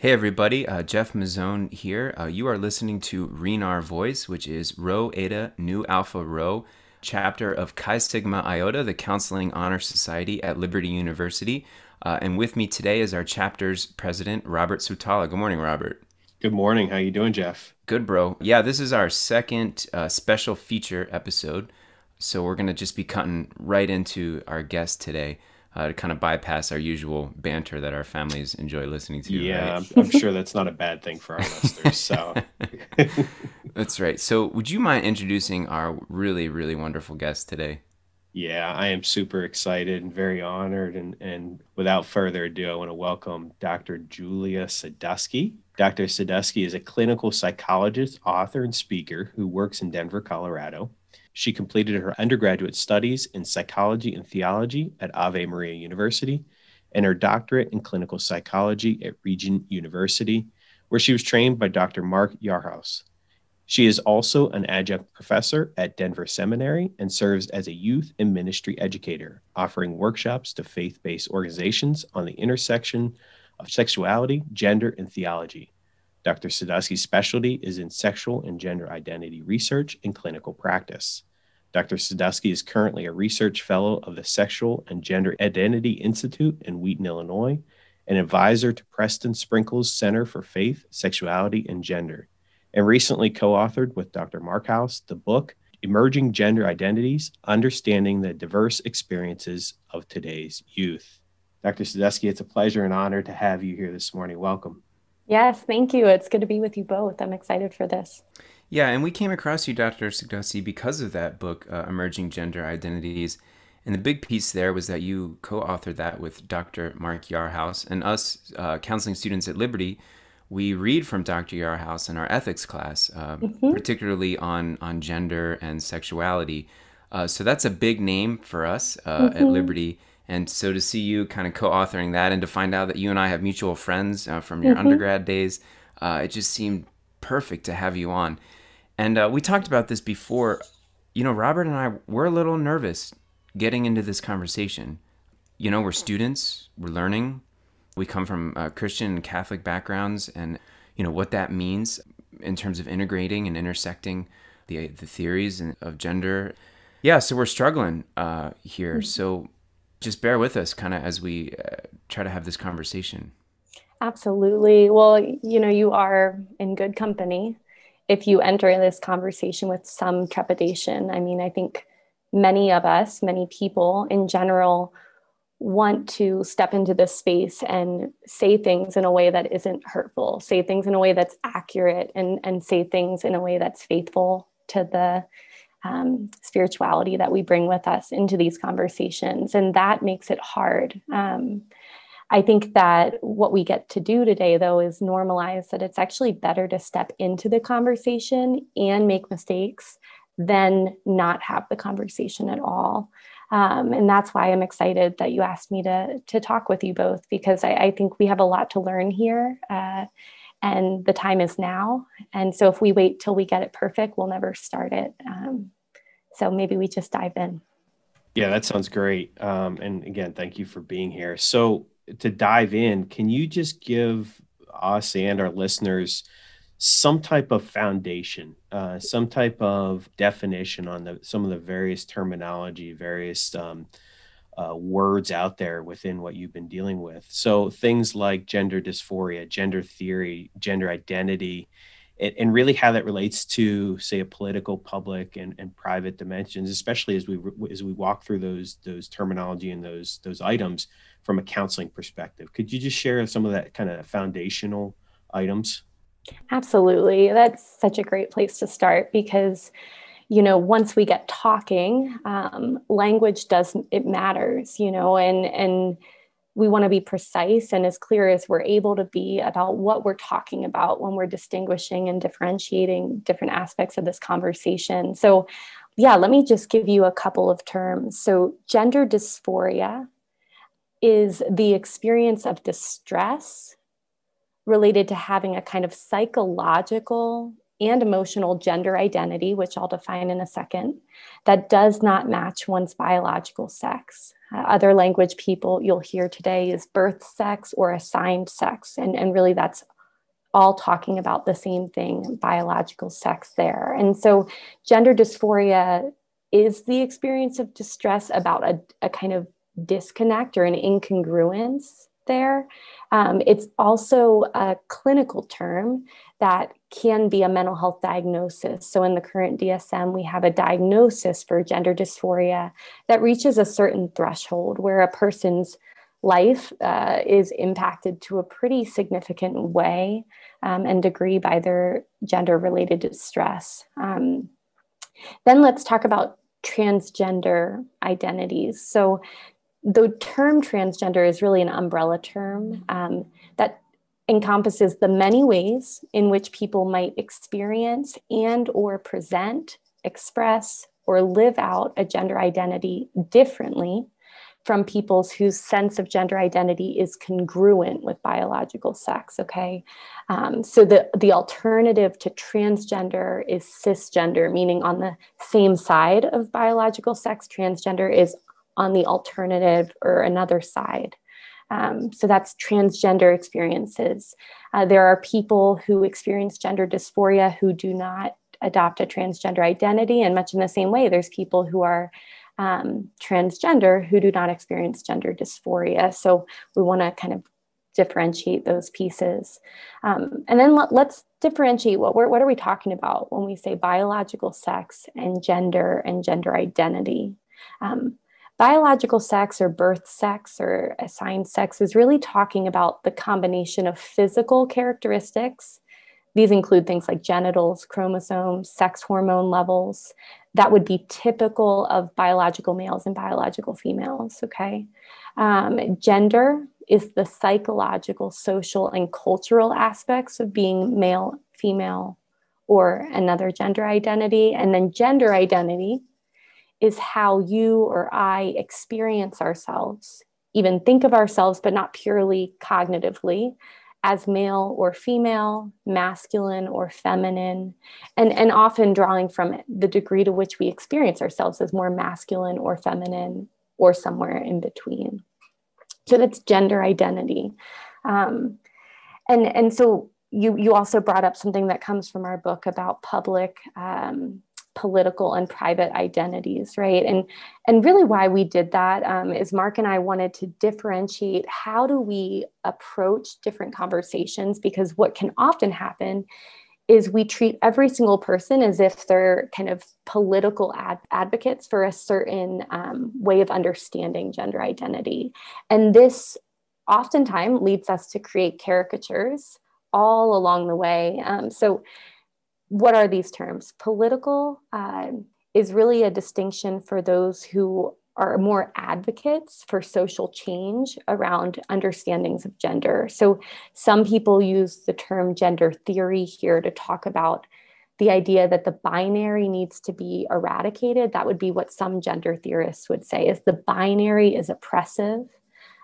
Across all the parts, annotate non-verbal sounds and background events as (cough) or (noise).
Hey, everybody, uh, Jeff Mazzone here. Uh, you are listening to Renar Voice, which is Rho Eta Nu Alpha Rho, chapter of Chi Sigma Iota, the Counseling Honor Society at Liberty University. Uh, and with me today is our chapter's president, Robert Sutala. Good morning, Robert. Good morning. How you doing, Jeff? Good, bro. Yeah, this is our second uh, special feature episode. So we're going to just be cutting right into our guest today uh, to kind of bypass our usual banter that our families enjoy listening to. Yeah, right? I'm, I'm sure that's not a bad thing for our listeners. So (laughs) that's right. So would you mind introducing our really, really wonderful guest today? Yeah, I am super excited and very honored. And, and without further ado, I want to welcome Dr. Julia Sadusky. Dr. Sadusky is a clinical psychologist, author, and speaker who works in Denver, Colorado. She completed her undergraduate studies in psychology and theology at Ave Maria University and her doctorate in clinical psychology at Regent University, where she was trained by Dr. Mark Yarhouse. She is also an adjunct professor at Denver Seminary and serves as a youth and ministry educator, offering workshops to faith based organizations on the intersection of sexuality, gender, and theology. Dr. Sadusky's specialty is in sexual and gender identity research and clinical practice. Dr. Sadusky is currently a research fellow of the Sexual and Gender Identity Institute in Wheaton, Illinois, an advisor to Preston Sprinkle's Center for Faith, Sexuality, and Gender, and recently co authored with Dr. Markhouse the book Emerging Gender Identities Understanding the Diverse Experiences of Today's Youth. Dr. Sadusky, it's a pleasure and honor to have you here this morning. Welcome. Yes, thank you. It's good to be with you both. I'm excited for this. Yeah, and we came across you, Dr. Sadusky, because of that book, uh, Emerging Gender Identities. And the big piece there was that you co authored that with Dr. Mark Yarhouse. And us uh, counseling students at Liberty, we read from Dr. Yarhouse in our ethics class, uh, mm-hmm. particularly on, on gender and sexuality. Uh, so that's a big name for us uh, mm-hmm. at Liberty. And so to see you kind of co-authoring that and to find out that you and I have mutual friends uh, from your mm-hmm. undergrad days, uh, it just seemed perfect to have you on. And uh, we talked about this before. You know, Robert and I we're a little nervous getting into this conversation. You know, we're students, we're learning. We come from uh, Christian and Catholic backgrounds, and you know what that means in terms of integrating and intersecting the the theories of gender. Yeah, so we're struggling uh, here. Mm-hmm. So just bear with us kind of as we uh, try to have this conversation. Absolutely. Well, you know, you are in good company if you enter this conversation with some trepidation. I mean, I think many of us, many people in general, want to step into this space and say things in a way that isn't hurtful, say things in a way that's accurate, and, and say things in a way that's faithful to the um, spirituality that we bring with us into these conversations. And that makes it hard. Um, I think that what we get to do today, though, is normalize that it's actually better to step into the conversation and make mistakes than not have the conversation at all. Um, and that's why I'm excited that you asked me to to talk with you both because I, I think we have a lot to learn here. Uh, and the time is now. And so if we wait till we get it perfect, we'll never start it. Um, so maybe we just dive in. Yeah, that sounds great. Um, and again, thank you for being here. So to dive in, can you just give us and our listeners some type of foundation, uh, some type of definition on the some of the various terminology, various um, uh, words out there within what you've been dealing with. So things like gender dysphoria, gender theory, gender identity, and, and really how that relates to, say, a political, public, and, and private dimensions, especially as we as we walk through those those terminology and those those items from a counseling perspective. Could you just share some of that kind of foundational items? Absolutely. That's such a great place to start because you know once we get talking um, language does it matters you know and and we want to be precise and as clear as we're able to be about what we're talking about when we're distinguishing and differentiating different aspects of this conversation. So yeah let me just give you a couple of terms. So gender dysphoria is the experience of distress related to having a kind of psychological and emotional gender identity, which I'll define in a second, that does not match one's biological sex. Uh, other language people you'll hear today is birth sex or assigned sex. And, and really, that's all talking about the same thing biological sex there. And so, gender dysphoria is the experience of distress about a, a kind of disconnect or an incongruence there. Um, it's also a clinical term that can be a mental health diagnosis. So, in the current DSM, we have a diagnosis for gender dysphoria that reaches a certain threshold where a person's life uh, is impacted to a pretty significant way um, and degree by their gender related distress. Um, then let's talk about transgender identities. So, the term transgender is really an umbrella term um, that encompasses the many ways in which people might experience and or present express or live out a gender identity differently from people's whose sense of gender identity is congruent with biological sex okay um, so the the alternative to transgender is cisgender meaning on the same side of biological sex transgender is on the alternative or another side. Um, so that's transgender experiences. Uh, there are people who experience gender dysphoria who do not adopt a transgender identity, and much in the same way, there's people who are um, transgender who do not experience gender dysphoria. So we want to kind of differentiate those pieces. Um, and then let, us differentiate what, we're, what are we talking about when we say biological sex and gender and gender identity. Um, biological sex or birth sex or assigned sex is really talking about the combination of physical characteristics. These include things like genitals, chromosomes, sex hormone levels that would be typical of biological males and biological females. Okay. Um, gender is the psychological, social, and cultural aspects of being male, female, or another gender identity. And then gender identity is how you or I experience ourselves, even think of ourselves, but not purely cognitively, as male or female, masculine or feminine, and, and often drawing from the degree to which we experience ourselves as more masculine or feminine or somewhere in between. So that's gender identity. Um, and, and so you, you also brought up something that comes from our book about public um, political and private identities right? And and really why we did that um, is mark and i wanted to differentiate how do we approach different conversations because what can often happen is we treat every single person as if they're kind of political ad- advocates for a certain um, way of understanding gender identity. And this oftentimes leads us to create caricatures all along the way. Um, so what are these terms? Political uh, is really a distinction for those who are more advocates for social change around understandings of gender. So some people use the term gender theory here to talk about the idea that the binary needs to be eradicated. That would be what some gender theorists would say is the binary is oppressive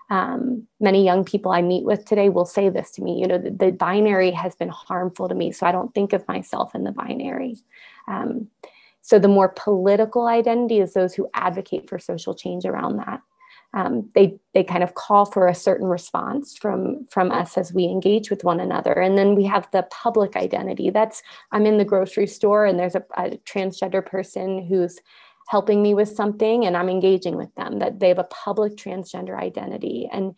um, many young people I meet with today will say this to me. You know, the, the, binary has been harmful to me, so I don't think of myself in the binary. Um, so the more political identity is those who advocate for social change around that. Um, they they kind of call for a certain response from from us as we engage with one another and then we have the public identity that's i'm in the grocery store and there's a, a transgender person who's helping me with something and I'm engaging with them, that they have a public transgender identity. And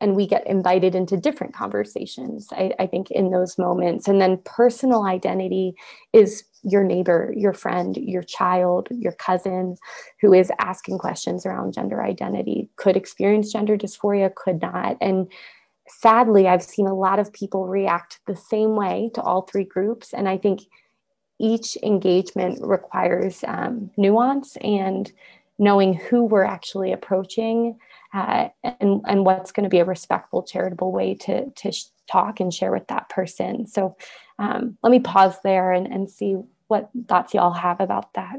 and we get invited into different conversations, I, I think, in those moments. And then personal identity is your neighbor, your friend, your child, your cousin who is asking questions around gender identity, could experience gender dysphoria, could not. And sadly, I've seen a lot of people react the same way to all three groups. And I think each engagement requires um, nuance and knowing who we're actually approaching uh, and, and what's going to be a respectful, charitable way to, to sh- talk and share with that person. So um, let me pause there and, and see what thoughts y'all have about that.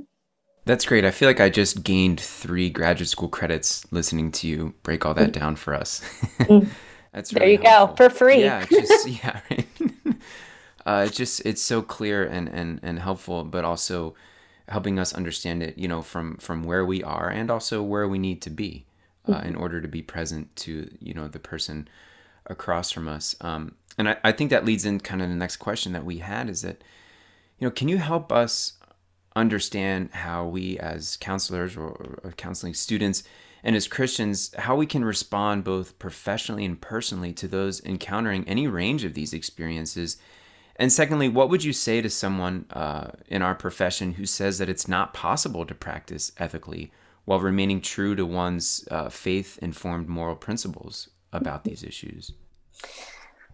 That's great. I feel like I just gained three graduate school credits listening to you break all that mm. down for us. (laughs) mm. That's really there you helpful. go for free. Yeah, just (laughs) yeah. Right? Uh, it's just it's so clear and and and helpful, but also helping us understand it, you know, from from where we are and also where we need to be uh, mm-hmm. in order to be present to you know the person across from us. Um, and I, I think that leads in kind of the next question that we had is that, you know, can you help us understand how we as counselors or, or counseling students and as Christians, how we can respond both professionally and personally to those encountering any range of these experiences. And secondly, what would you say to someone uh, in our profession who says that it's not possible to practice ethically while remaining true to one's uh, faith informed moral principles about these issues?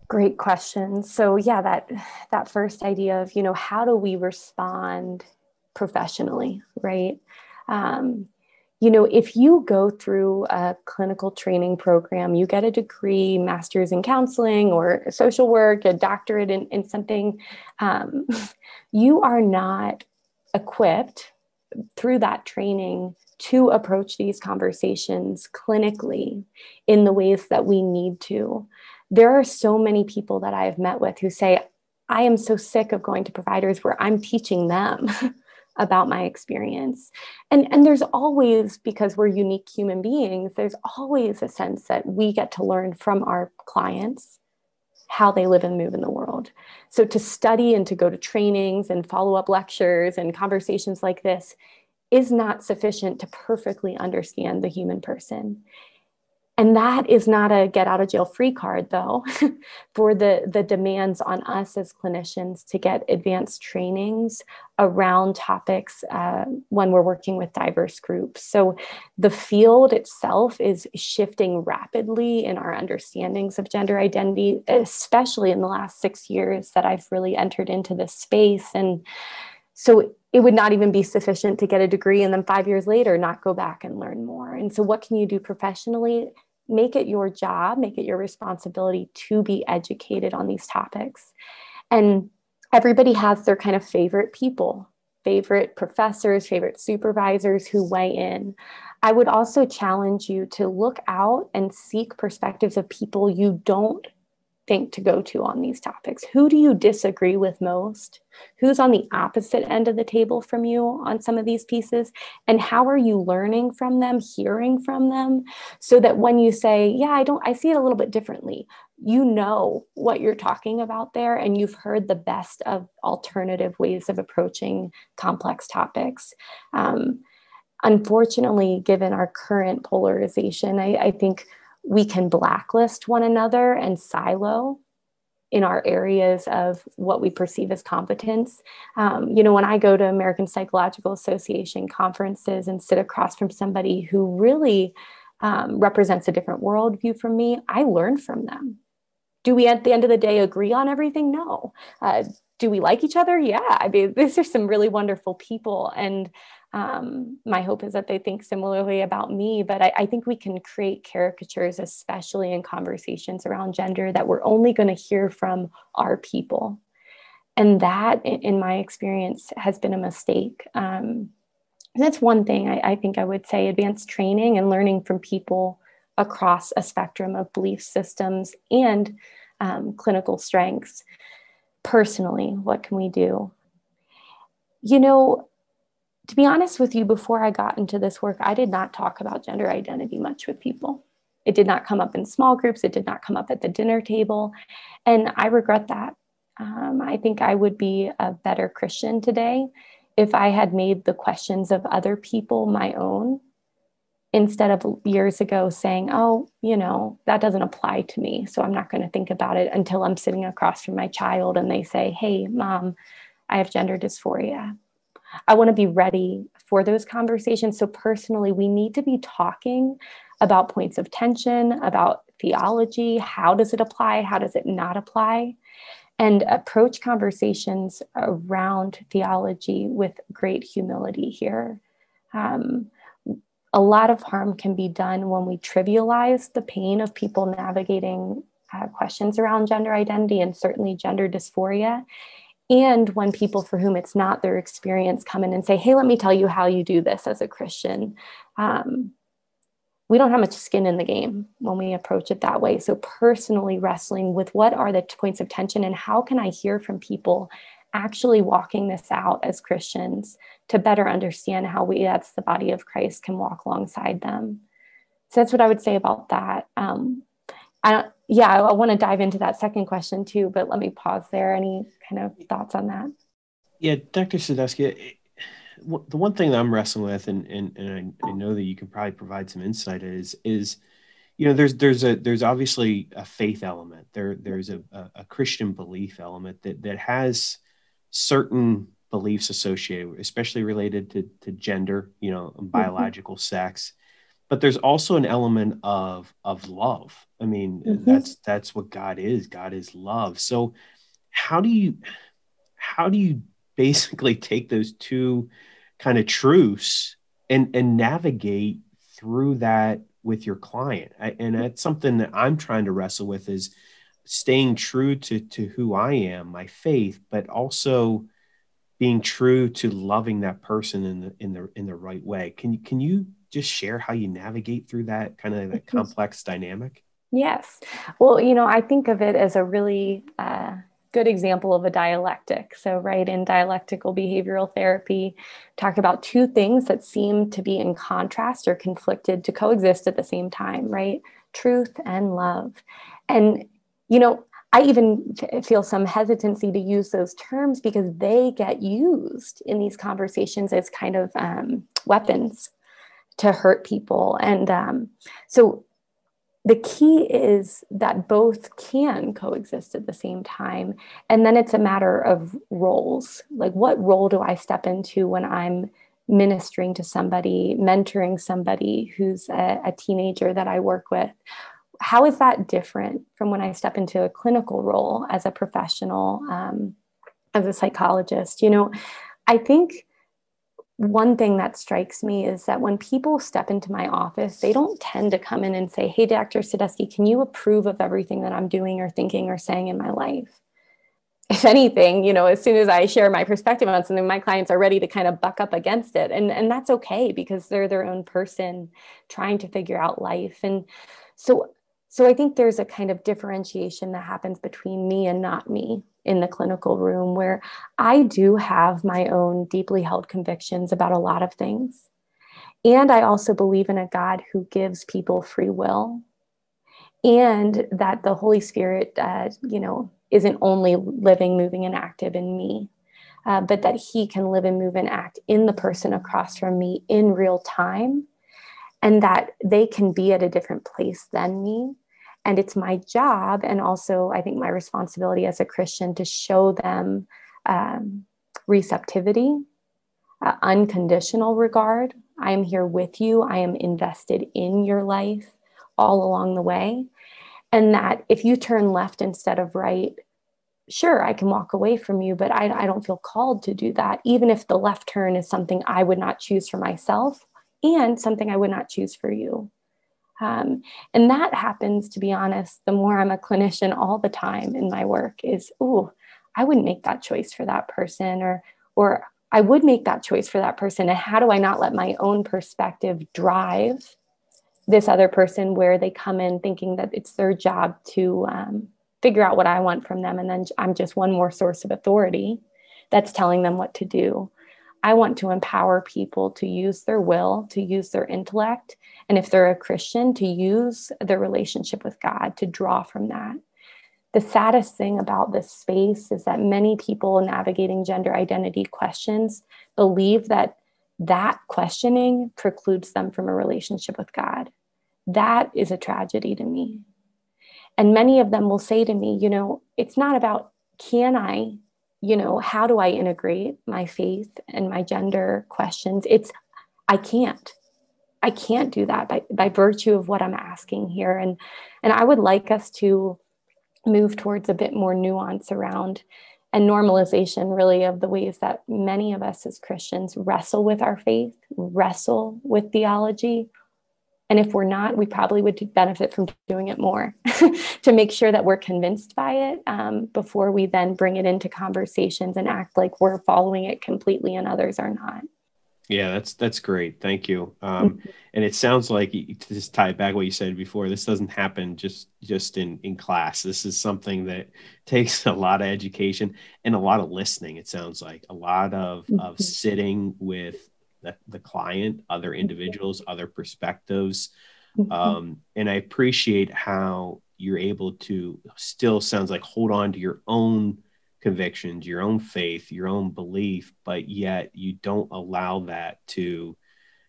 Great question. So yeah, that that first idea of you know how do we respond professionally, right? Um, you know, if you go through a clinical training program, you get a degree, master's in counseling or social work, a doctorate in, in something, um, (laughs) you are not equipped through that training to approach these conversations clinically in the ways that we need to. There are so many people that I have met with who say, I am so sick of going to providers where I'm teaching them (laughs) about my experience. And and there's always because we're unique human beings there's always a sense that we get to learn from our clients how they live and move in the world. So to study and to go to trainings and follow up lectures and conversations like this is not sufficient to perfectly understand the human person and that is not a get out of jail free card though (laughs) for the the demands on us as clinicians to get advanced trainings around topics uh, when we're working with diverse groups. So the field itself is shifting rapidly in our understandings of gender identity especially in the last six years that i've really entered into this space. And so it would not even be sufficient to get a degree and then five years later not go back and learn more and so what can you do professionally make it your job, make it your responsibility to be educated on these topics. And everybody has their kind of favorite people, favorite professors, favorite supervisors who weigh in. I would also challenge you to look out and seek perspectives of people you don't think to go to on these topics? Who do you disagree with most? Who's on the opposite end of the table from you on some of these pieces? And how are you learning from them, hearing from them, so that when you say, Yeah, I don't, I see it a little bit differently, you know what you're talking about there and you've heard the best of alternative ways of approaching complex topics. Um, unfortunately, given our current polarization, I, I think we can blacklist one another and silo in our areas of what we perceive as competence. Um, you know, when I go to American Psychological Association conferences and sit across from somebody who really um, represents a different worldview from me, I learn from them. Do we at the end of the day agree on everything? No. Uh, do we like each other? Yeah. I mean, (laughs) these are some really wonderful people. And um, my hope is that they think similarly about me, but I, I think we can create caricatures, especially in conversations around gender, that we're only going to hear from our people. And that, in my experience, has been a mistake. Um, that's one thing I, I think I would say advanced training and learning from people across a spectrum of belief systems and um, clinical strengths. Personally, what can we do? You know, to be honest with you, before I got into this work, I did not talk about gender identity much with people. It did not come up in small groups, it did not come up at the dinner table. And I regret that. Um, I think I would be a better Christian today if I had made the questions of other people my own instead of years ago saying, oh, you know, that doesn't apply to me. So I'm not going to think about it until I'm sitting across from my child and they say, hey, mom, I have gender dysphoria I want to be ready for those conversations. So, personally, we need to be talking about points of tension, about theology. How does it apply? How does it not apply? And approach conversations around theology with great humility here. Um, a lot of harm can be done when we trivialize the pain of people navigating uh, questions around gender identity and certainly gender dysphoria. And when people for whom it's not their experience come in and say hey let me tell you how you do this as a christian. Um, we don't have much skin in the game when we approach it that way. So, personally wrestling with what are the points of tension and how can I hear from people actually walking this out as Christians to better understand how we, as the body of Christ, can walk alongside them. So, that's what I would say about that. Um, I don't, yeah, I, I want to dive into that second question too, but let me pause there. Any kind of thoughts on that? Yeah, Dr. Sadusky, the one thing that I'm wrestling with, and and, and I, I, know that you can probably provide some insight is is you know there's there's a there's obviously a faith element there there's a, a, Christian belief element that that has certain beliefs associated, especially related to to gender, you know, mm-hmm. biological mm-hmm. sex. But there's also an element of of love. I mean, mm-hmm. that's that's what God is. God is love. So how do you how do you basically (laughs) take those two kind of truths and and navigate through that with your client I, and that's something that i'm trying to wrestle with is staying true to to who i am my faith but also being true to loving that person in the in the in the right way can you can you just share how you navigate through that kind of that complex dynamic yes well you know i think of it as a really uh, good example of a dialectic. So, right in dialectical behavioral therapy, talk about two things that seem to be in contrast or conflicted to coexist at the same time, right? Truth and love. And, you know, I even feel some hesitancy to use those terms because they get used in these conversations as kind of um, weapons to hurt people. And um, so the key is that both can coexist at the same time. And then it's a matter of roles. Like, what role do I step into when I'm ministering to somebody, mentoring somebody who's a, a teenager that I work with? How is that different from when I step into a clinical role as a professional, um, as a psychologist? You know, I think one thing that strikes me is that when people step into my office, they don't tend to come in and say, Hey, Dr. Sadusky, can you approve of everything that I'm doing or thinking or saying in my life? If anything, you know, as soon as I share my perspective on something, my clients are ready to kind of buck up against it. And, and that's okay because they're their own person trying to figure out life. And so so I think there's a kind of differentiation that happens between me and not me in the clinical room where I do have my own deeply held convictions about a lot of things. And I also believe in a God who gives people free will and that the Holy Spirit, uh, you know, isn't only living, moving, and active in me, uh, but that He can live and move and act in the person across from me in real time, and that they can be at a different place than me and it's my job and also i think my responsibility as a christian to show them um, receptivity uh, unconditional regard. I am here with you. I am invested in your life all along the way. And that if you turn left instead of right sure i can walk away from you but I, I don't feel called to do that. Even if the left turn is something i would not choose for myself and something i would not choose for you um, and that happens, to be honest, the more I'm a clinician all the time in my work is, oh, I wouldn't make that choice for that person, or, or I would make that choice for that person. And how do I not let my own perspective drive this other person where they come in thinking that it's their job to um, figure out what I want from them. And then I'm just one more source of authority that's telling them what to do. I want to empower people to use their will, to use their intellect, and if they're a Christian, to use their relationship with God to draw from that. The saddest thing about this space is that many people navigating gender identity questions believe that that questioning precludes them from a relationship with God. That is a tragedy to me. And many of them will say to me, you know, it's not about can I you know, how do I integrate my faith and my gender questions? It's, I can't. I can't do that by, by virtue of what I'm asking here. And, and I would like us to move towards a bit more nuance around and normalization, really, of the ways that many of us as Christians wrestle with our faith, wrestle with theology, and if we're not, we probably would benefit from doing it more (laughs) to make sure that we're convinced by it um, before we then bring it into conversations and act like we're following it completely and others are not. Yeah, that's that's great. Thank you. Um, mm-hmm. and it sounds like to just tie back what you said before. This doesn't happen just just in in class. This is something that (laughs) takes a lot of education and a lot of listening. It sounds like a lot of mm-hmm. of sitting with the, the client, other individuals, other perspectives. Mm-hmm. Um, and I appreciate how you're able to still sounds like hold on to your own convictions, your own faith, your own belief, but yet you don't allow that to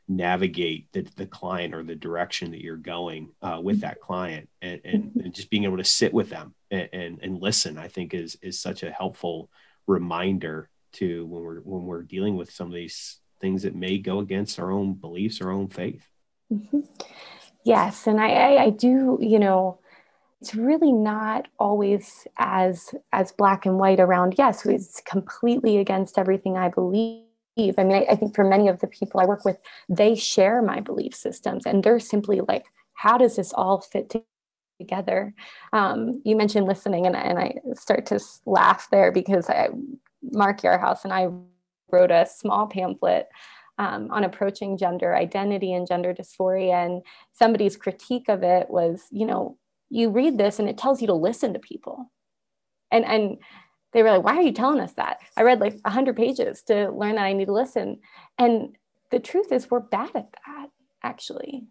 navigate the, the client or the direction that you're going uh, with that client and, and, and, just being able to sit with them and, and, and listen, I think is, is such a helpful reminder to when we're, when we're dealing with some of these things that may go against our own beliefs, our own faith. Mm-hmm. Yes. And I, I, I do, you know, it's really not always as as black and white around yes it's completely against everything i believe i mean I, I, think for many of the people i work with they share my belief systems and they're simply like how does this all fit together um, you mentioned listening and, and i start to laugh there because I, mark yarhouse and i wrote a small pamphlet um, on approaching gender identity and gender dysphoria and somebody's critique of it was you know you read this and it tells you to listen to people. And and they were like, why are you telling us that? I read like 100 pages to learn that I need to listen. And the truth is, we're bad at that, actually.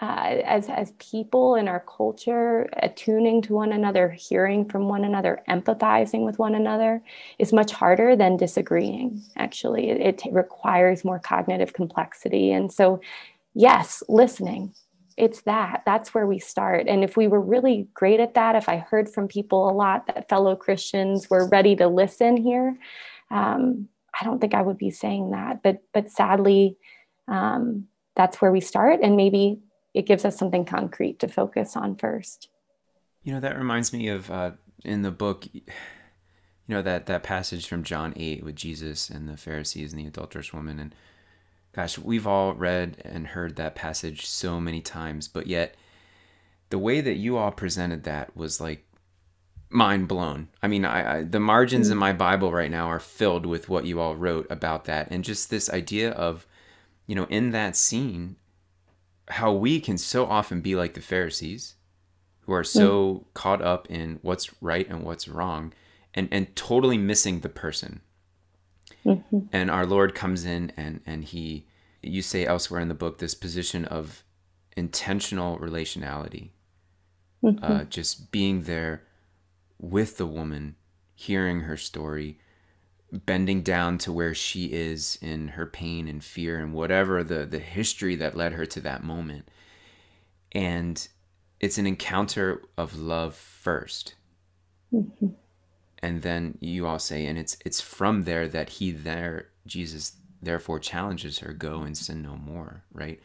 Uh, as, as people in our culture, attuning to one another, hearing from one another, empathizing with one another is much harder than disagreeing, actually. It, it requires more cognitive complexity. And so, yes, listening, it's that that's where we start and if we were really great at that if i heard from people a lot that fellow christians were ready to listen here um, i don't think i would be saying that but but sadly um, that's where we start and maybe it gives us something concrete to focus on first you know that reminds me of uh, in the book you know that that passage from john 8 with jesus and the pharisees and the adulterous woman and Gosh, we've all read and heard that passage so many times, but yet the way that you all presented that was like mind blown. I mean, I, I the margins in mm. my Bible right now are filled with what you all wrote about that, and just this idea of, you know, in that scene, how we can so often be like the Pharisees, who are so mm. caught up in what's right and what's wrong, and and totally missing the person Mm-hmm. And our Lord comes in and and he you say elsewhere in the book this position of intentional relationality. Mm-hmm. Uh, just being there with the woman, hearing her story, bending down to where she is in her pain and fear and whatever the the history that led her to that moment. And it's an encounter of love 1st mm-hmm. And then you all say and it's it's from there that he there jesus therefore challenges her go and sin no more right?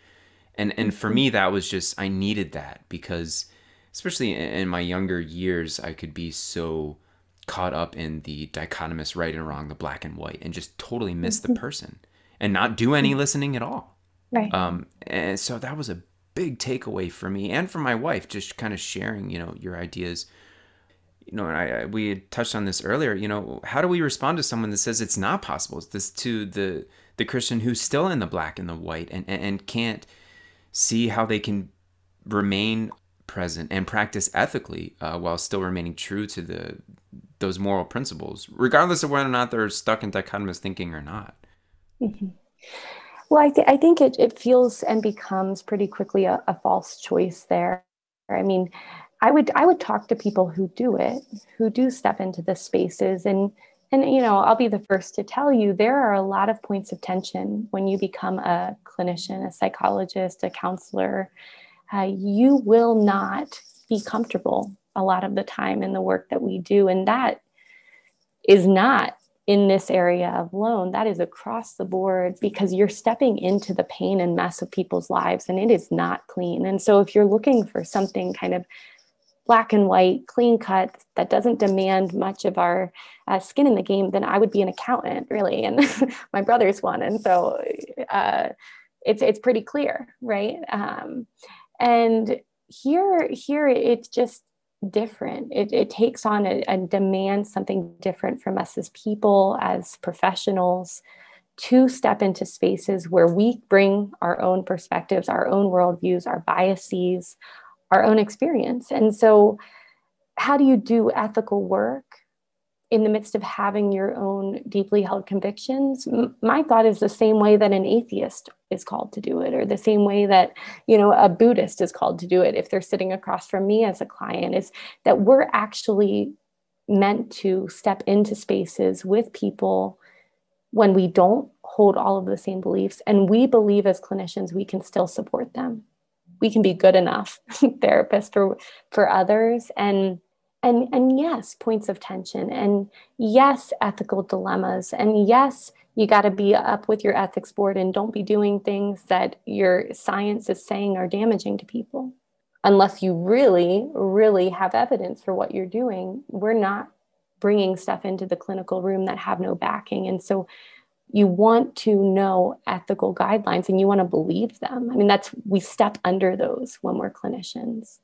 And and for me that was just i needed that because especially in my younger years i could be so caught up in the dichotomous right and wrong the black and white and just totally miss the mm-hmm. person and not do any listening at all right um and so that was a big takeaway for me and for my wife just kind of sharing you know your ideas you know, I, I, we had touched on this earlier. You know, how do we respond to someone that says it's not possible? It's this to the the Christian who's still in the black and the white and, and, and can't see how they can remain present and practice ethically uh, while still remaining true to the those moral principles, regardless of whether or not they're stuck in dichotomous thinking or not. Mm-hmm. Well, I, th- I think it, it feels and becomes pretty quickly a, a false choice there. I mean, I would I would talk to people who do it, who do step into the spaces and and you know, I'll be the first to tell you there are a lot of points of tension when you become a clinician, a psychologist, a counselor. Uh, you will not be comfortable a lot of the time in the work that we do and that is not in this area of loan, that is across the board because you're stepping into the pain and mess of people's lives and it is not clean and so if you're looking for something kind of black and white, clean cut, that doesn't demand much of our uh, skin in the game, then I would be an accountant, really. And (laughs) my brother's one. And so uh, it's, it's pretty clear, right? Um, and here, here it's just different. It, it takes on and demands something different from us as people, as professionals, to step into spaces where we bring our own perspectives, our own worldviews, our biases, our own experience. And so, how do you do ethical work in the midst of having your own deeply held convictions? My thought is the same way that an atheist is called to do it, or the same way that you know a Buddhist is called to do it if they're sitting across from me as a client, is that we're actually meant to step into spaces with people when we don't hold all of the same beliefs and we believe as clinicians we can still support them we can be good enough (laughs) therapists for for others and and and yes points of tension and yes ethical dilemmas and yes you got to be up with your ethics board and don't be doing things that your science is saying are damaging to people unless you really really have evidence for what you're doing we're not bringing stuff into the clinical room that have no backing. And so you want to know ethical guidelines and you want to believe them. I mean, that's we step under those when we're clinicians.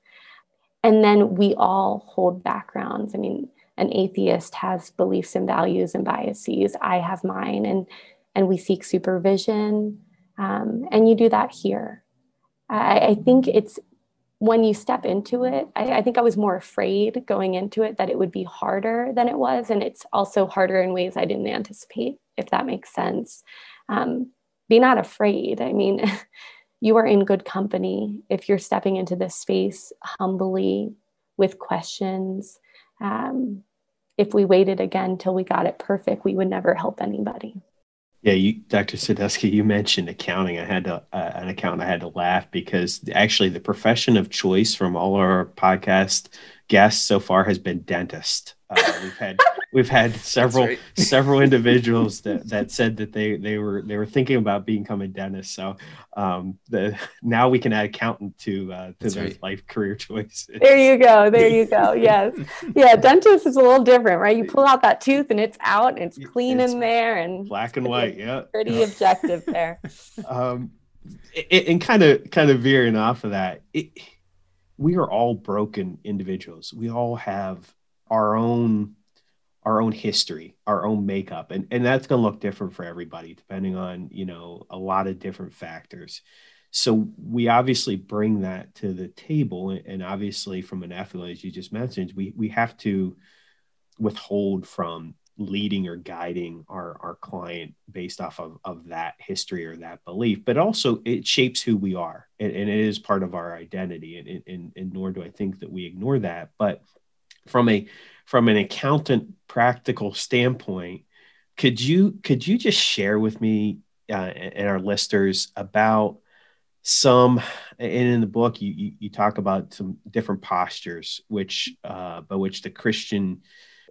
And then we all hold backgrounds. I mean, an atheist has beliefs and values and biases. I have mine, and and we seek supervision. Um, and you do that here. I, I think it's when you step into it, I, I, think I was more afraid going into it that it would be harder than it was. And it's also harder in ways I didn't anticipate, if that makes sense. Um, be not afraid. I mean, (laughs) you are in good company if you're stepping into this space humbly with questions. Um, if we waited again till we got it perfect, we would never help anybody. Yeah, you, Dr. Sadusky, you mentioned accounting. I had to, uh, an account. I had to laugh because actually the profession of choice from all our podcast guests so far has been dentist. Uh, we've had (laughs) we've had several right. (laughs) several individuals that, (laughs) that said that they they were they were thinking about becoming dentists. So um, the now we can add accountant to uh, to their right. life career choices. There you go. There you go. (laughs) Yes. Yeah. Dentist is a little different, right? You pull out that tooth and it's out and it's clean it's in there and black and white. Yeah. Pretty yeah. objective there. um, it, and kind of kind of veering off of that. It, we are all broken individuals. We all have our own our own history, our own makeup, and and that's going to look different for everybody depending on you know a lot of different factors. So we obviously bring that to the table, and obviously from an ethical, as you just mentioned, we we have to withhold from leading or guiding our, our client based off of, of that history or that belief but also it shapes who we are and, and it is part of our identity and, and, and nor do i think that we ignore that but from a from an accountant practical standpoint could you could you just share with me uh, and our listeners about some and in the book you, you, you talk about some different postures which uh, by which the christian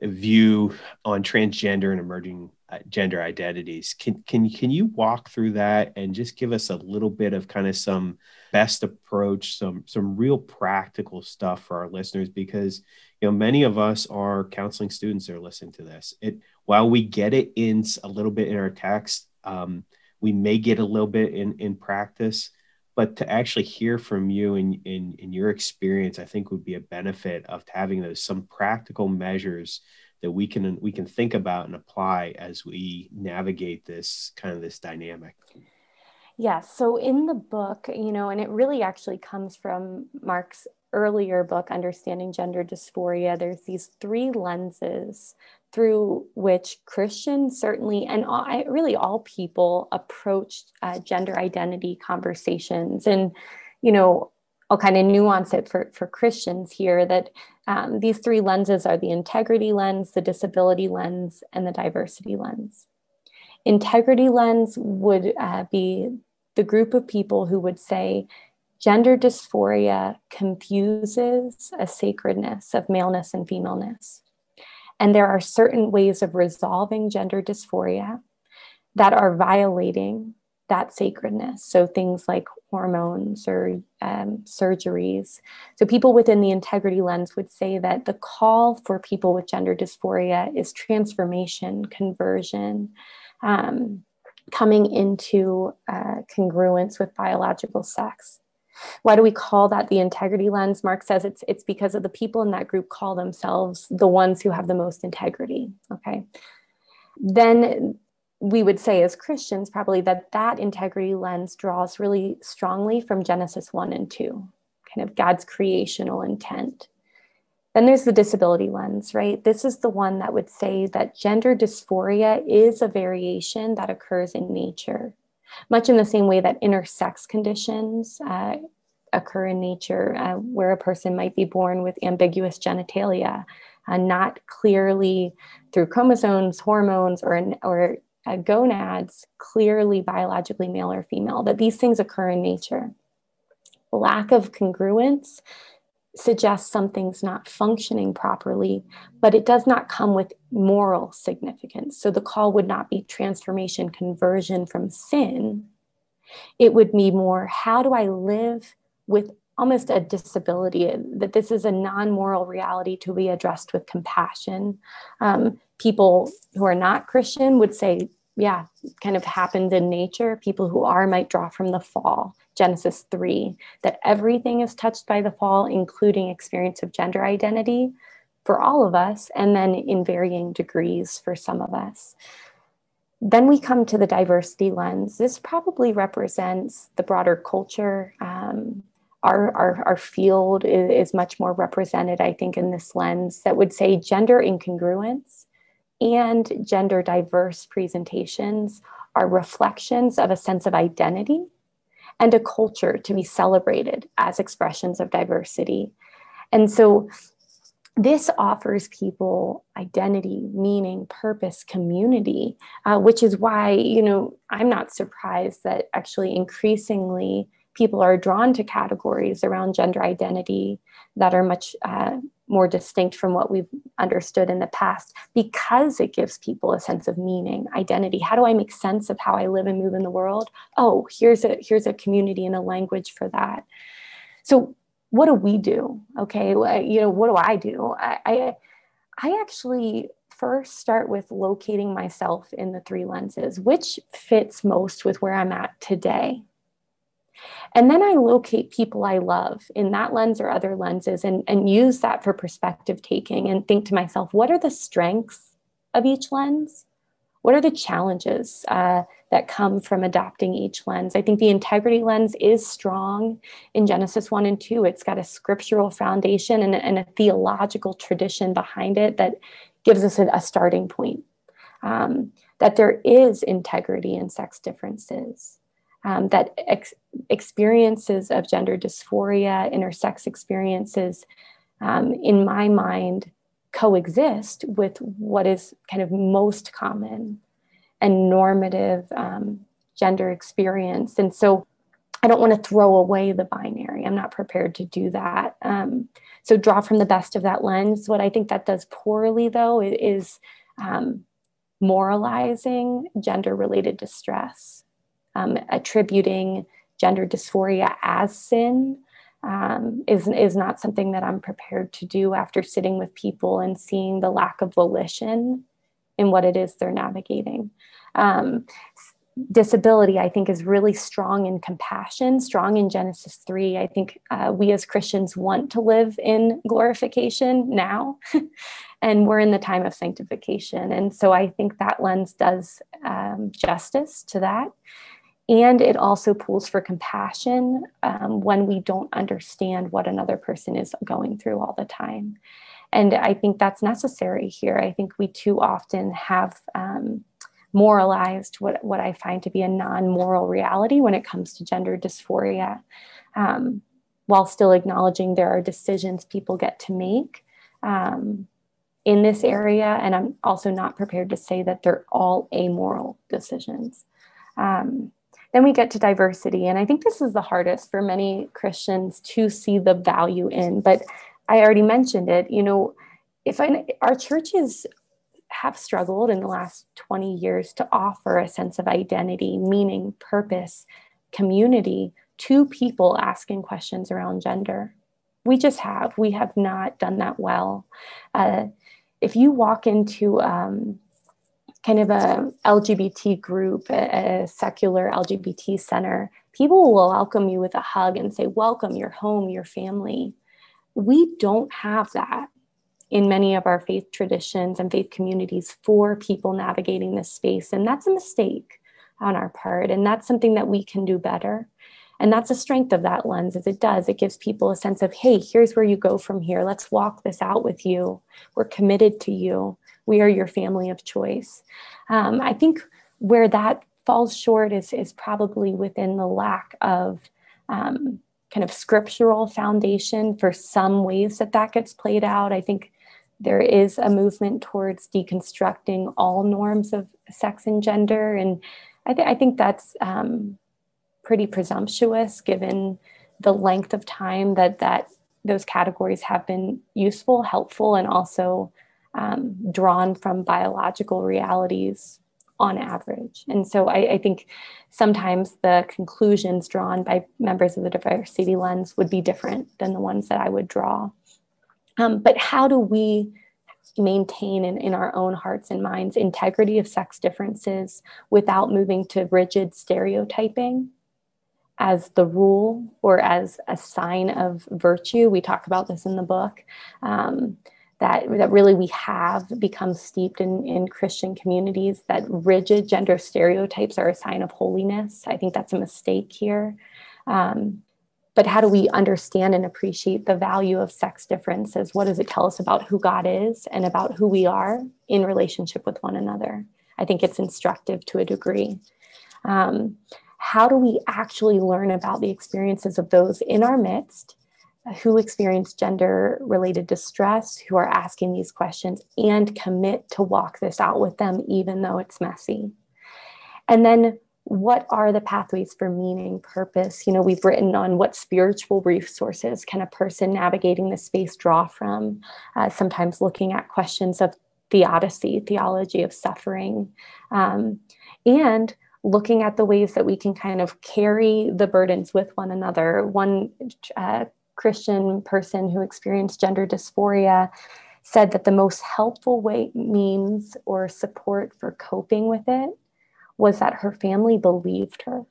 view on transgender and emerging gender identities. Can can can you walk through that and just give us a little bit of kind of some best approach, some some real practical stuff for our listeners because you know many of us are counseling students that are listening to this. It while we get it in a little bit in our text, um, we may get a little bit in in practice but to actually hear from you and in, in your experience i think would be a benefit of having those some practical measures that we can we can think about and apply as we navigate this kind of this dynamic yeah so in the book you know and it really actually comes from mark's earlier book understanding gender dysphoria there's these three lenses through which Christians certainly, and all, really all people, approached uh, gender identity conversations. And, you know, I'll kind of nuance it for, for Christians here that um, these three lenses are the integrity lens, the disability lens, and the diversity lens. Integrity lens would uh, be the group of people who would say gender dysphoria confuses a sacredness of maleness and femaleness. And there are certain ways of resolving gender dysphoria that are violating that sacredness. So things like hormones or um, surgeries. So people within the integrity lens would say that the call for people with gender dysphoria is transformation, conversion, um, coming into uh, congruence with biological sex. Why do we call that the integrity lens? Mark says it's it's because of the people in that group call themselves the ones who have the most integrity. Okay. Then we would say as Christians probably that that integrity lens draws really strongly from Genesis 1 and 2, kind of God's creational intent. Then there's the disability lens, right? This is the one that would say that gender dysphoria is a variation that occurs in nature, much in the same way that intersex conditions uh, occur in nature, uh, where a person might be born with ambiguous genitalia, uh, not clearly through chromosomes, hormones, or, or uh, gonads clearly biologically male or female, that these things occur in nature. Lack of congruence suggests something's not functioning properly, but it does not come with moral significance. So the call would not be transformation, conversion from sin. It would be more how do I live with almost a disability, that this is a non moral reality to be addressed with compassion. Um, people who are not Christian would say, yeah, kind of happened in nature. People who are might draw from the fall, Genesis 3, that everything is touched by the fall, including experience of gender identity for all of us, and then in varying degrees for some of us. Then we come to the diversity lens. This probably represents the broader culture. Um, our, our, our field is, is much more represented, I think, in this lens that would say gender incongruence and gender diverse presentations are reflections of a sense of identity and a culture to be celebrated as expressions of diversity. And so this offers people identity, meaning, purpose, community, uh, which is why, you know, I'm not surprised that actually increasingly people are drawn to categories around gender identity that are much uh, more distinct from what we've understood in the past. Because it gives people a sense of meaning identity. How do i make sense of how i live and move in the world? Oh here's a here's a community and a language for that. So what do we do? Okay you know what do i do? I i, I actually first start with locating myself in the three lenses which fits most with where i'm at today and then I locate people I love in that lens or other lenses and, and use that for perspective taking and think to myself, what are the strengths of each lens? What are the challenges uh, that come from adopting each lens? I think the integrity lens is strong in Genesis 1 and 2. It's got a scriptural foundation and, and a theological tradition behind it that gives us a, a starting point. Um, that there is integrity in sex differences um, that ex- experiences of gender dysphoria, intersex experiences, um, in my mind, coexist with what is kind of most common and normative um, gender experience. And so I don't want to throw away the binary. I'm not prepared to do that. Um, so draw from the best of that lens. What I think that does poorly, though, is um, moralizing gender related distress um, attributing gender dysphoria as sin um, is, is not something that I'm prepared to do after sitting with people and seeing the lack of volition in what it is they're navigating. Um, disability, I think, is really strong in compassion, strong in Genesis 3. I think uh, we as Christians want to live in glorification now, (laughs) and we're in the time of sanctification. And so I think that lens does um, justice to that. And it also pulls for compassion um, when we don't understand what another person is going through all the time. And I think that's necessary here. I think we too often have um, moralized what, what I find to be a non moral reality when it comes to gender dysphoria, um, while still acknowledging there are decisions people get to make. Um, in this area, and I'm also not prepared to say that they're all amoral decisions. Um, then we get to diversity. And I think this is the hardest for many Christians to see the value in. But I already mentioned it. You know, if I, our churches have struggled in the last 20 years to offer a sense of identity, meaning, purpose, community to people asking questions around gender. We just have. We have not done that well. Uh, if you walk into um, kind of a LGBT group, a, a, secular LGBT center, people will welcome you with a hug and say, Welcome, you're home, your family. We don't have that in many of our faith traditions and faith communities for people navigating this space. And that's a mistake on our part. And that's something that we can do better. And that's a strength of that lens, as it does. It gives people a sense of, hey, here's where you go from here. Let's walk this out with you. We're committed to you. We are your family of choice. Um, I think where that falls short is, is probably within the lack of um, kind of scriptural foundation for some ways that that gets played out. I think there is a movement towards deconstructing all norms of sex and gender. And I, th- I think that's um, pretty presumptuous given the length of time that, that those categories have been useful, helpful, and also um, drawn from biological realities on average. And so I, I, think sometimes the conclusions drawn by members of the diversity lens would be different than the ones that I would draw. Um, but how do we maintain in, in our own hearts and minds integrity of sex differences without moving to rigid stereotyping as the rule or as a sign of virtue? We talk about this in the book. Um, that, that really we have become steeped in, in Christian communities, that rigid gender stereotypes are a sign of holiness. I think that's a mistake here. Um, but how do we understand and appreciate the value of sex differences? What does it tell us about who God is and about who we are in relationship with one another? I think it's instructive to a degree. Um, how do we actually learn about the experiences of those in our midst who experience gender related distress, who are asking these questions, and commit to walk this out with them, even though it's messy. And then, what are the pathways for meaning, purpose? You know, we've written on what spiritual resources can a person navigating this space draw from, uh, sometimes looking at questions of theodicy, theology of suffering, um, and looking at the ways that we can kind of carry the burdens with one another. One uh, Christian person who experienced gender dysphoria said that the most helpful way means or support for coping with it was that her family believed her,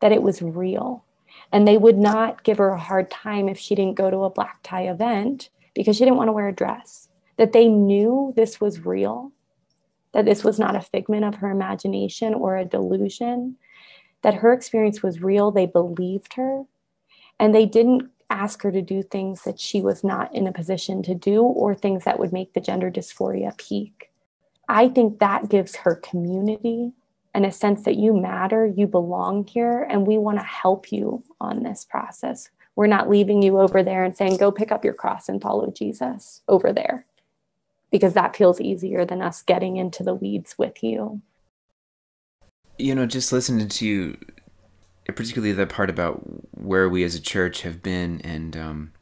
that it was real. And they would not give her a hard time if she didn't go to a black tie event because she didn't want to wear a dress, that they knew this was real, that this was not a figment of her imagination or a delusion, that her experience was real. They believed her and they didn't ask her to do things that she was not in a position to do or things that would make the gender dysphoria peak. I think that gives her community and a sense that you matter, you belong here, and we want to help you on this process. We're not leaving you over there and saying, go pick up your cross and follow Jesus over there, because that feels easier than us getting into the weeds with you. You know, just listening to you particularly the part about where we as a church have been and um,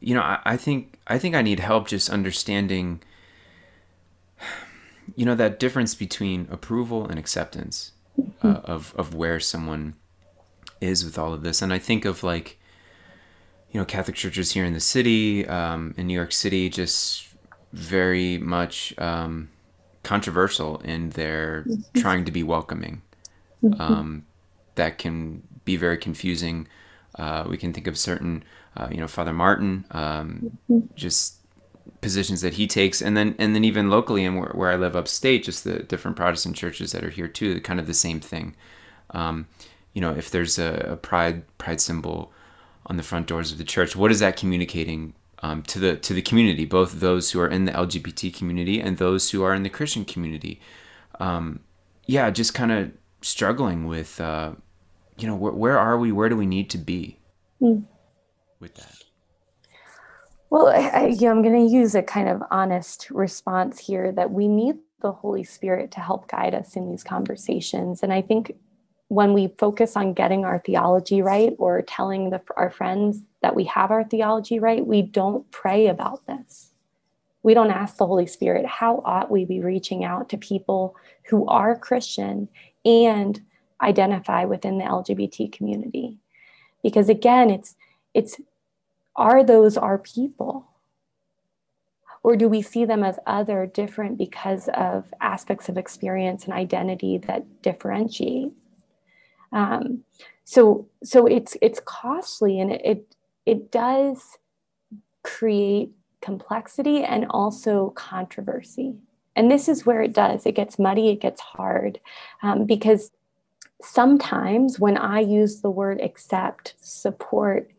you know I, I, think i think i need help just understanding you know that difference between approval and acceptance uh, mm-hmm. of of where someone is with all of this and i think of like you know catholic churches here in the city um, in new york city just very much um, controversial in their trying to be welcoming mm-hmm. um, that can be very confusing. Uh, we can think of certain, uh, you know, Father Martin, um, just positions that he takes, and then and then even locally, and where, where, I live upstate, just the different Protestant churches that are here too, kind of the same thing. Um, you know, if there's a, a, pride pride symbol on the front doors of the church, what is that communicating um, to the to the community, both those who are in the LGBT community and those who are in the Christian community? Um, yeah, just kind of struggling with uh, you know, where, where are we? Where do we need to be mm. with that? Well, I, I, you know, I'm going to use a kind of honest response here that we need the Holy Spirit to help guide us in these conversations. And I think when we focus on getting our theology right or telling the, our friends that we have our theology right, we don't pray about this. We don't ask the Holy Spirit, how ought we be reaching out to people who are Christian and identify within the LGBT community. Because again, it's it's are those our people? Or do we see them as other different because of aspects of experience and identity that differentiate? Um, so so it's it's costly and it, it does create complexity and also controversy. And this is where it does, it gets muddy, it gets hard, um, because sometimes when I use the word accept, support,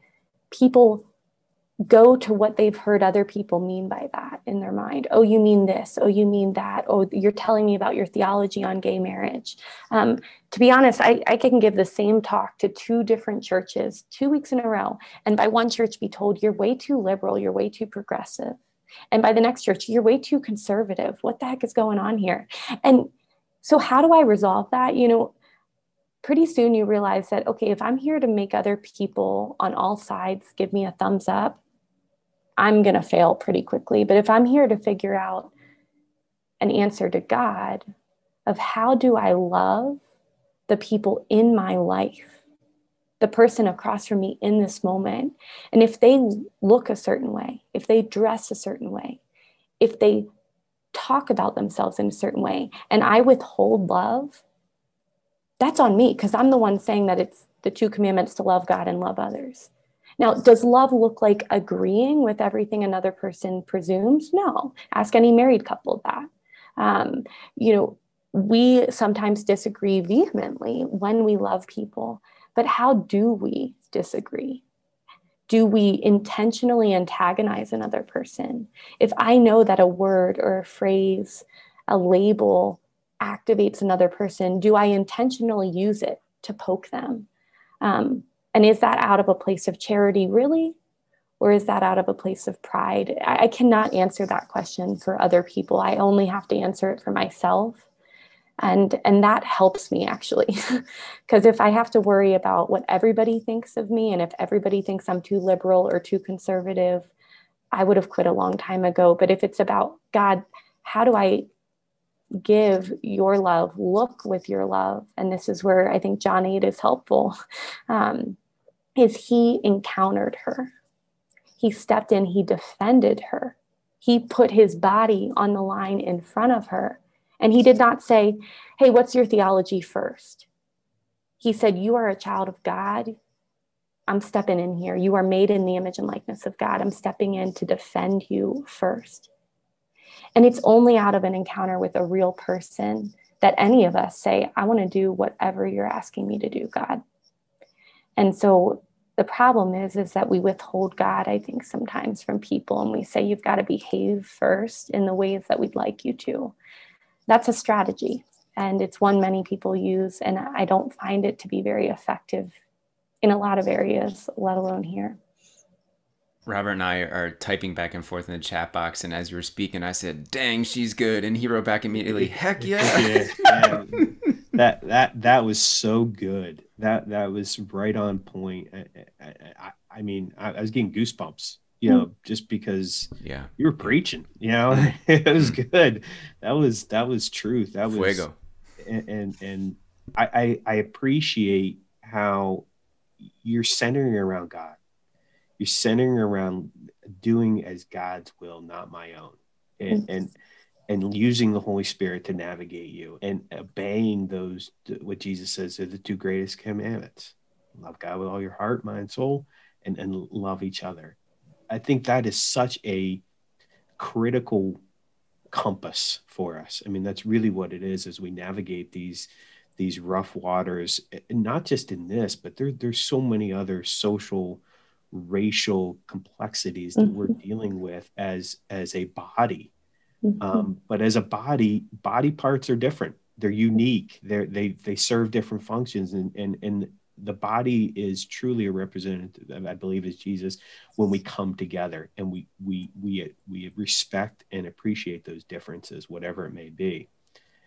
people go to what they've heard other people mean by that in their mind. Oh, you mean this. Oh, you mean that. Oh, you're telling me about your theology on gay marriage. Um, to be honest, I, I can give the same talk to two different churches two weeks in a row, and by one church be told, you're way too liberal, you're way too progressive. And by the next church, you're way too conservative. What the heck is going on here? And so, how do I resolve that? You know, pretty soon you realize that, okay, if I'm here to make other people on all sides give me a thumbs up, I'm going to fail pretty quickly. But if I'm here to figure out an answer to God of how do I love the people in my life, the person across from me in this moment, and if they look a certain way, if they dress a certain way, if they talk about themselves in a certain way, and I withhold love, that's on me because I'm the one saying that it's the two commandments to love God and love others. Now, does love look like agreeing with everything another person presumes? No. Ask any married couple that. Um, you know, we sometimes disagree vehemently when we love people, but how do we disagree? Do we intentionally antagonize another person? If I know that a word or a phrase, a label activates another person, do I intentionally use it to poke them? Um, and is that out of a place of charity, really? Or is that out of a place of pride? I, I cannot answer that question for other people. I only have to answer it for myself. And, and that helps me actually. (laughs) Because if I have to worry about what everybody thinks of me and if everybody thinks I'm too liberal or too conservative, I would have quit a long time ago. But if it's about God, how do I give your love, look with your love? And this is where I think John 8 is helpful. (laughs) Um, is he encountered her. He stepped in, he defended her. He put his body on the line in front of her. And he did not say, Hey, what's your theology first? He said, You are a child of God. I'm stepping in here. You are made in the image and likeness of God. I'm stepping in to defend you first. And it's only out of an encounter with a real person that any of us say, I want to do whatever you're asking me to do, God. And so the problem is is that we withhold god i think sometimes from people and we say you've got to behave first in the ways that we'd like you to that's a strategy and it's one many people use and i don't find it to be very effective in a lot of areas let alone here Robert and I are typing back and forth in the chat box, and as you were speaking, I said, "Dang, she's good," and he wrote back immediately, (laughs) "Heck yeah!" yeah, (laughs) that that that was so good. That that was right on point. I, I, I mean, I, I, was getting goosebumps, you know, just because yeah, you were preaching. You know, (laughs) it was good. That was that was truth. That was Fuego. And and, and I, I I appreciate how you're centering around God. You're centering around doing as God's will, not my own. And and and using the Holy Spirit to navigate you and obeying those, what Jesus says are the two greatest commandments love God with all your heart, mind, soul, and, and love each other. I think that is such a critical compass for us. I mean, that's really what it is as we navigate these these rough waters, and not just in this, but there, there's so many other social, racial complexities that mm-hmm. we're dealing with as as a body Mm-hmm. Um, but as a body, body parts are different. They're unique. They're, they they serve different functions, and and and the body is truly a representative. I believe is Jesus when we come together and we we we we respect and appreciate those differences, whatever it may be.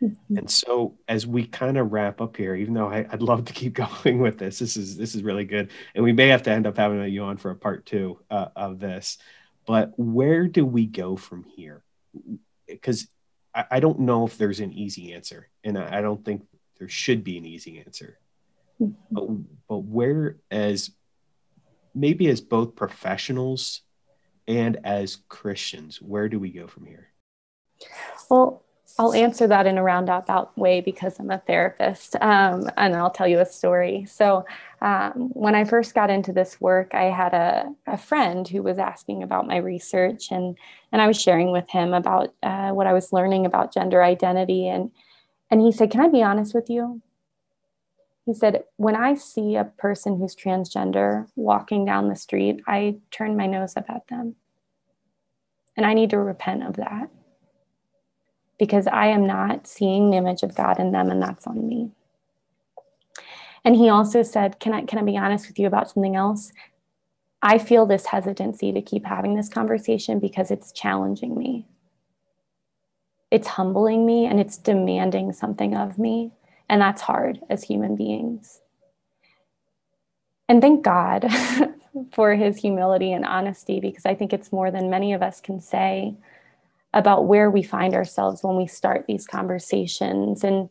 Mm-hmm. And so, as we kind of wrap up here, even though I, would love to keep (laughs) going with this, this is this is really good, and we may have to end up having you on for a part two uh, of this. But where do we go from here? because I, I, don't know if there's an easy answer, and I, I don't think there should be an easy answer. Mm-hmm. But, but where as maybe as both professionals and as Christians, where do we go from here? Well, I'll answer that in a roundabout way because I'm a therapist, um, and I'll tell you a story. So, um, when I first got into this work, I had a, a friend who was asking about my research, and and I was sharing with him about uh, what I was learning about gender identity, and and he said, "Can I be honest with you?" He said, "When I see a person who's transgender walking down the street, I turn my nose up at them, and I need to repent of that." Because I am not seeing the image of God in them, and that's on me. And he also said, Can I, can I be honest with you about something else? I feel this hesitancy to keep having this conversation because it's challenging me. It's humbling me and it's demanding something of me. And that's hard as human beings. And thank God (laughs) for his humility and honesty because I think it's more than many of us can say about where we find ourselves when we start these conversations. And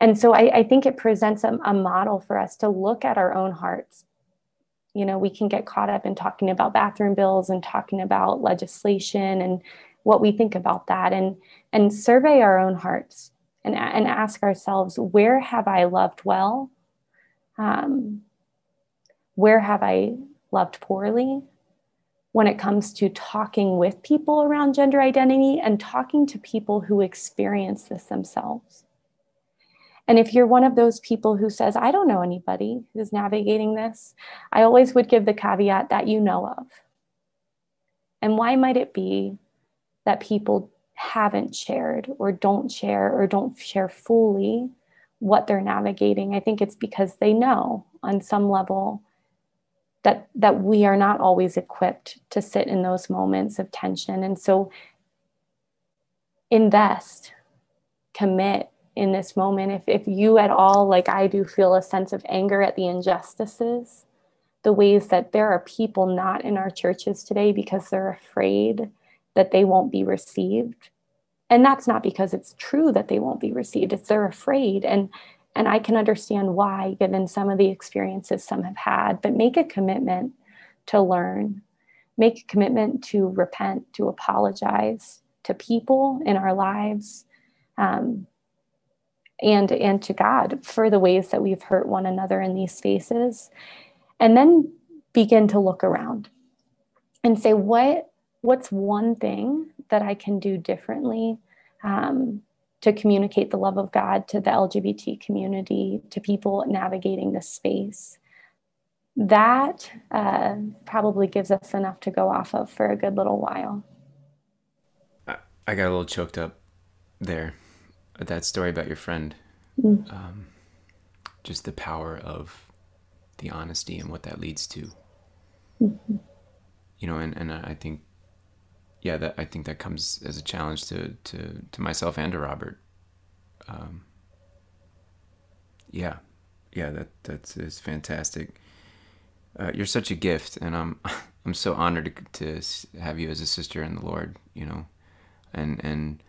and so I, I think it presents a, a model for us to look at our own hearts. You know we can get caught up in talking about bathroom bills and talking about legislation and what we think about that and and survey our own hearts and, and ask ourselves where have i loved well? Um, where have i loved poorly when it comes to talking with people around gender identity and talking to people who experience this themselves. And if you're one of those people who says, I don't know anybody who's navigating this, I always would give the caveat that you know of. And why might it be that people haven't shared or don't share or don't share fully what they're navigating? I think it's because they know on some level that that we are not always equipped to sit in those moments of tension. And so invest commit in this moment. If, if you at all like i do feel a sense of anger at the injustices the ways that there are people not in our churches today because they're afraid that they won't be received. And that's not because it's true that they won't be received. It's they're afraid. And and I can understand why, given some of the experiences some have had, but make a commitment to learn, make a commitment to repent, to apologize to people in our lives. Um, and and to God for the ways that we've hurt one another in these spaces and then begin to look around and say what what's one thing that I can do differently um, to communicate the love of God to the LGBT community, to people navigating this space. That uh, probably gives us enough to go off of for a good little while. I, got a little choked up there at that story about your friend. Mm. Um, just the power of the honesty and what that leads to. Mm-hmm. You know, and, and I think yeah, that I think that comes as a challenge to to to myself and to Robert. Um, yeah, yeah, that that's is fantastic. Uh, you're such a gift, and I'm (laughs) I'm so honored to, to have you as a sister in the Lord. You know, and and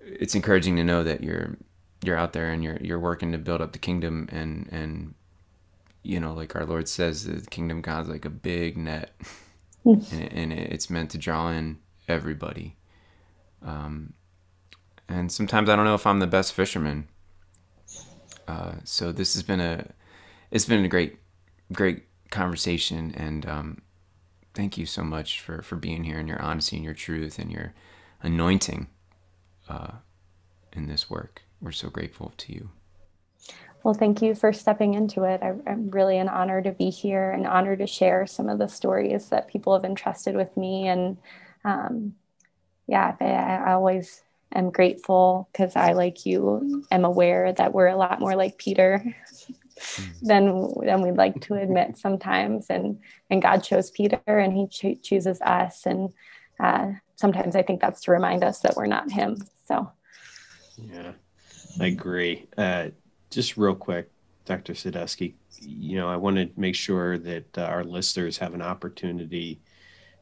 it's encouraging to know that you're you're out there and you're you're working to build up the kingdom and and you know like our Lord says the kingdom God's like a big net (laughs) (laughs) and, and, it's meant to draw in everybody. Um, and sometimes I don't know if I'm the best fisherman. Uh, so this has been a, it's been a great, great conversation, and um, thank you so much for for being here and your honesty and your truth and your anointing uh, in this work. We're so grateful to you. Well, thank you for stepping into it. I, am really an honor to be here, an honor to share some of the stories that people have entrusted with me. And um, yeah, I, I always am grateful because I, like you, am aware that we're a lot more like Peter hmm. than than we'd like to admit sometimes. And and God chose Peter, and He cho- chooses us. And uh, sometimes I think that's to remind us that we're not Him. So, yeah, I agree. Uh, just real quick, Dr. Sadusky, you know, I want to make sure that uh, our listeners have an opportunity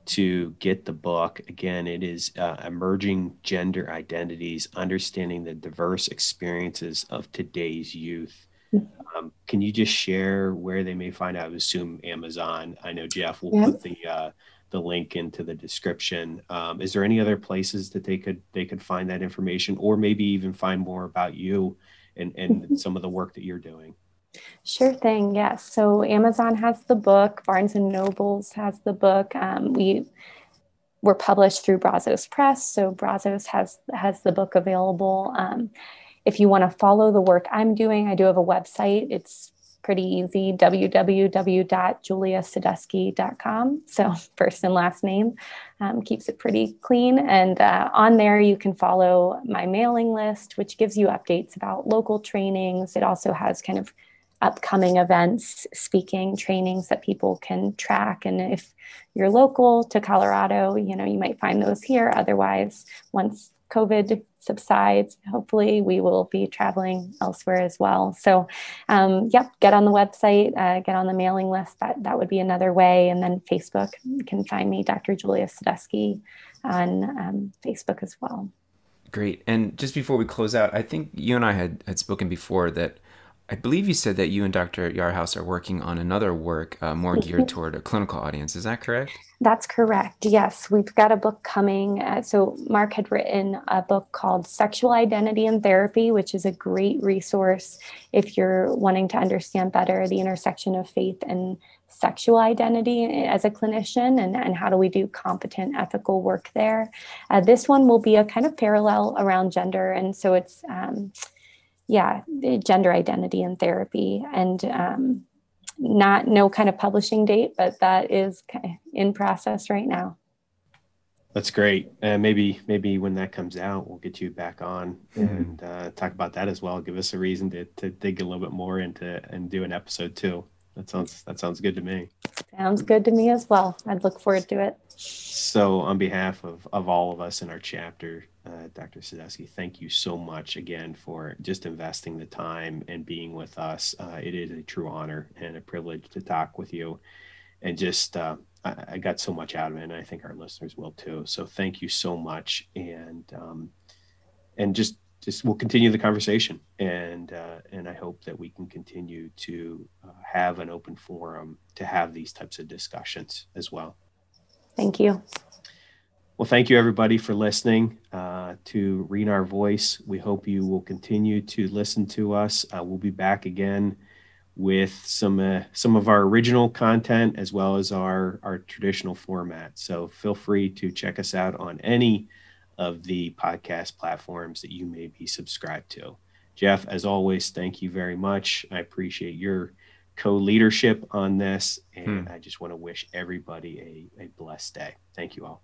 to get the book. Again, it is uh, Emerging Gender Identities Understanding the Diverse Experiences of Today's Youth. Mm-hmm. Um, can you just share where they may find out? I assume Amazon. I know Jeff will yep. put the uh, the link into the description. Um, is there any other places that they could they could find that information, or maybe even find more about you and and (laughs) some of the work that you're doing? Sure thing. Yes. So Amazon has the book. Barnes and Nobles has the book. Um, we were published through Brazos Press, so Brazos has has the book available. Um, if you want to follow the work I'm doing, I do have a website. It's pretty easy www.juliasadusky.com. So, (laughs) first and last name um, keeps it pretty clean. And uh, on there, you can follow my mailing list, which gives you updates about local trainings. It also has kind of upcoming events, speaking trainings that people can track. And if you're local to Colorado, you know, you might find those here. Otherwise, once COVID subsides, hopefully we will be traveling elsewhere as well. So, um, yep, get on the website, uh, get on the mailing list. That that would be another way. And then Facebook, you can find me, Dr. Julia Sadusky, on um, Facebook as well. Great. And just before we close out, I think you and I had had spoken before that I believe you said that you and Dr. Yarhouse are working on another work uh, more geared mm-hmm. toward a clinical audience. Is that correct? That's correct. Yes, we've got a book coming. Uh, so, Mark had written a book called Sexual Identity and Therapy, which is a great resource if you're wanting to understand better the intersection of faith and sexual identity as a clinician and, and how do we do competent ethical work there. Uh, this one will be a kind of parallel around gender. And so, it's um, yeah, the gender identity and therapy, and um, not no kind of publishing date, but that is in process right now. That's great. And maybe maybe when that comes out, we'll get you back on mm-hmm. and uh, talk about that as well. Give us a reason to, to dig a little bit more into and do an episode too. That sounds that sounds good to me. Sounds good to me as well. I'd look forward to it. So, on behalf of, of all of us in our chapter, uh, Dr. Sadusky, thank you so much again for just investing the time and being with us. Uh, it is a true honor and a privilege to talk with you. And just, uh, I, I, got so much out of it, and I think our listeners will too. So, thank you so much. And, um, and just, just we'll continue the conversation, and uh, and I hope that we can continue to uh, have an open forum to have these types of discussions as well. Thank you. Well, thank you everybody for listening uh, to Read Our Voice. We hope you will continue to listen to us. Uh, we'll be back again with some uh, some of our original content as well as our our traditional format. So feel free to check us out on any of the podcast platforms that you may be subscribed to. Jeff, as always, thank you very much. I appreciate your co-leadership on this, and hmm. I just want to wish everybody a, a blessed day. Thank you all.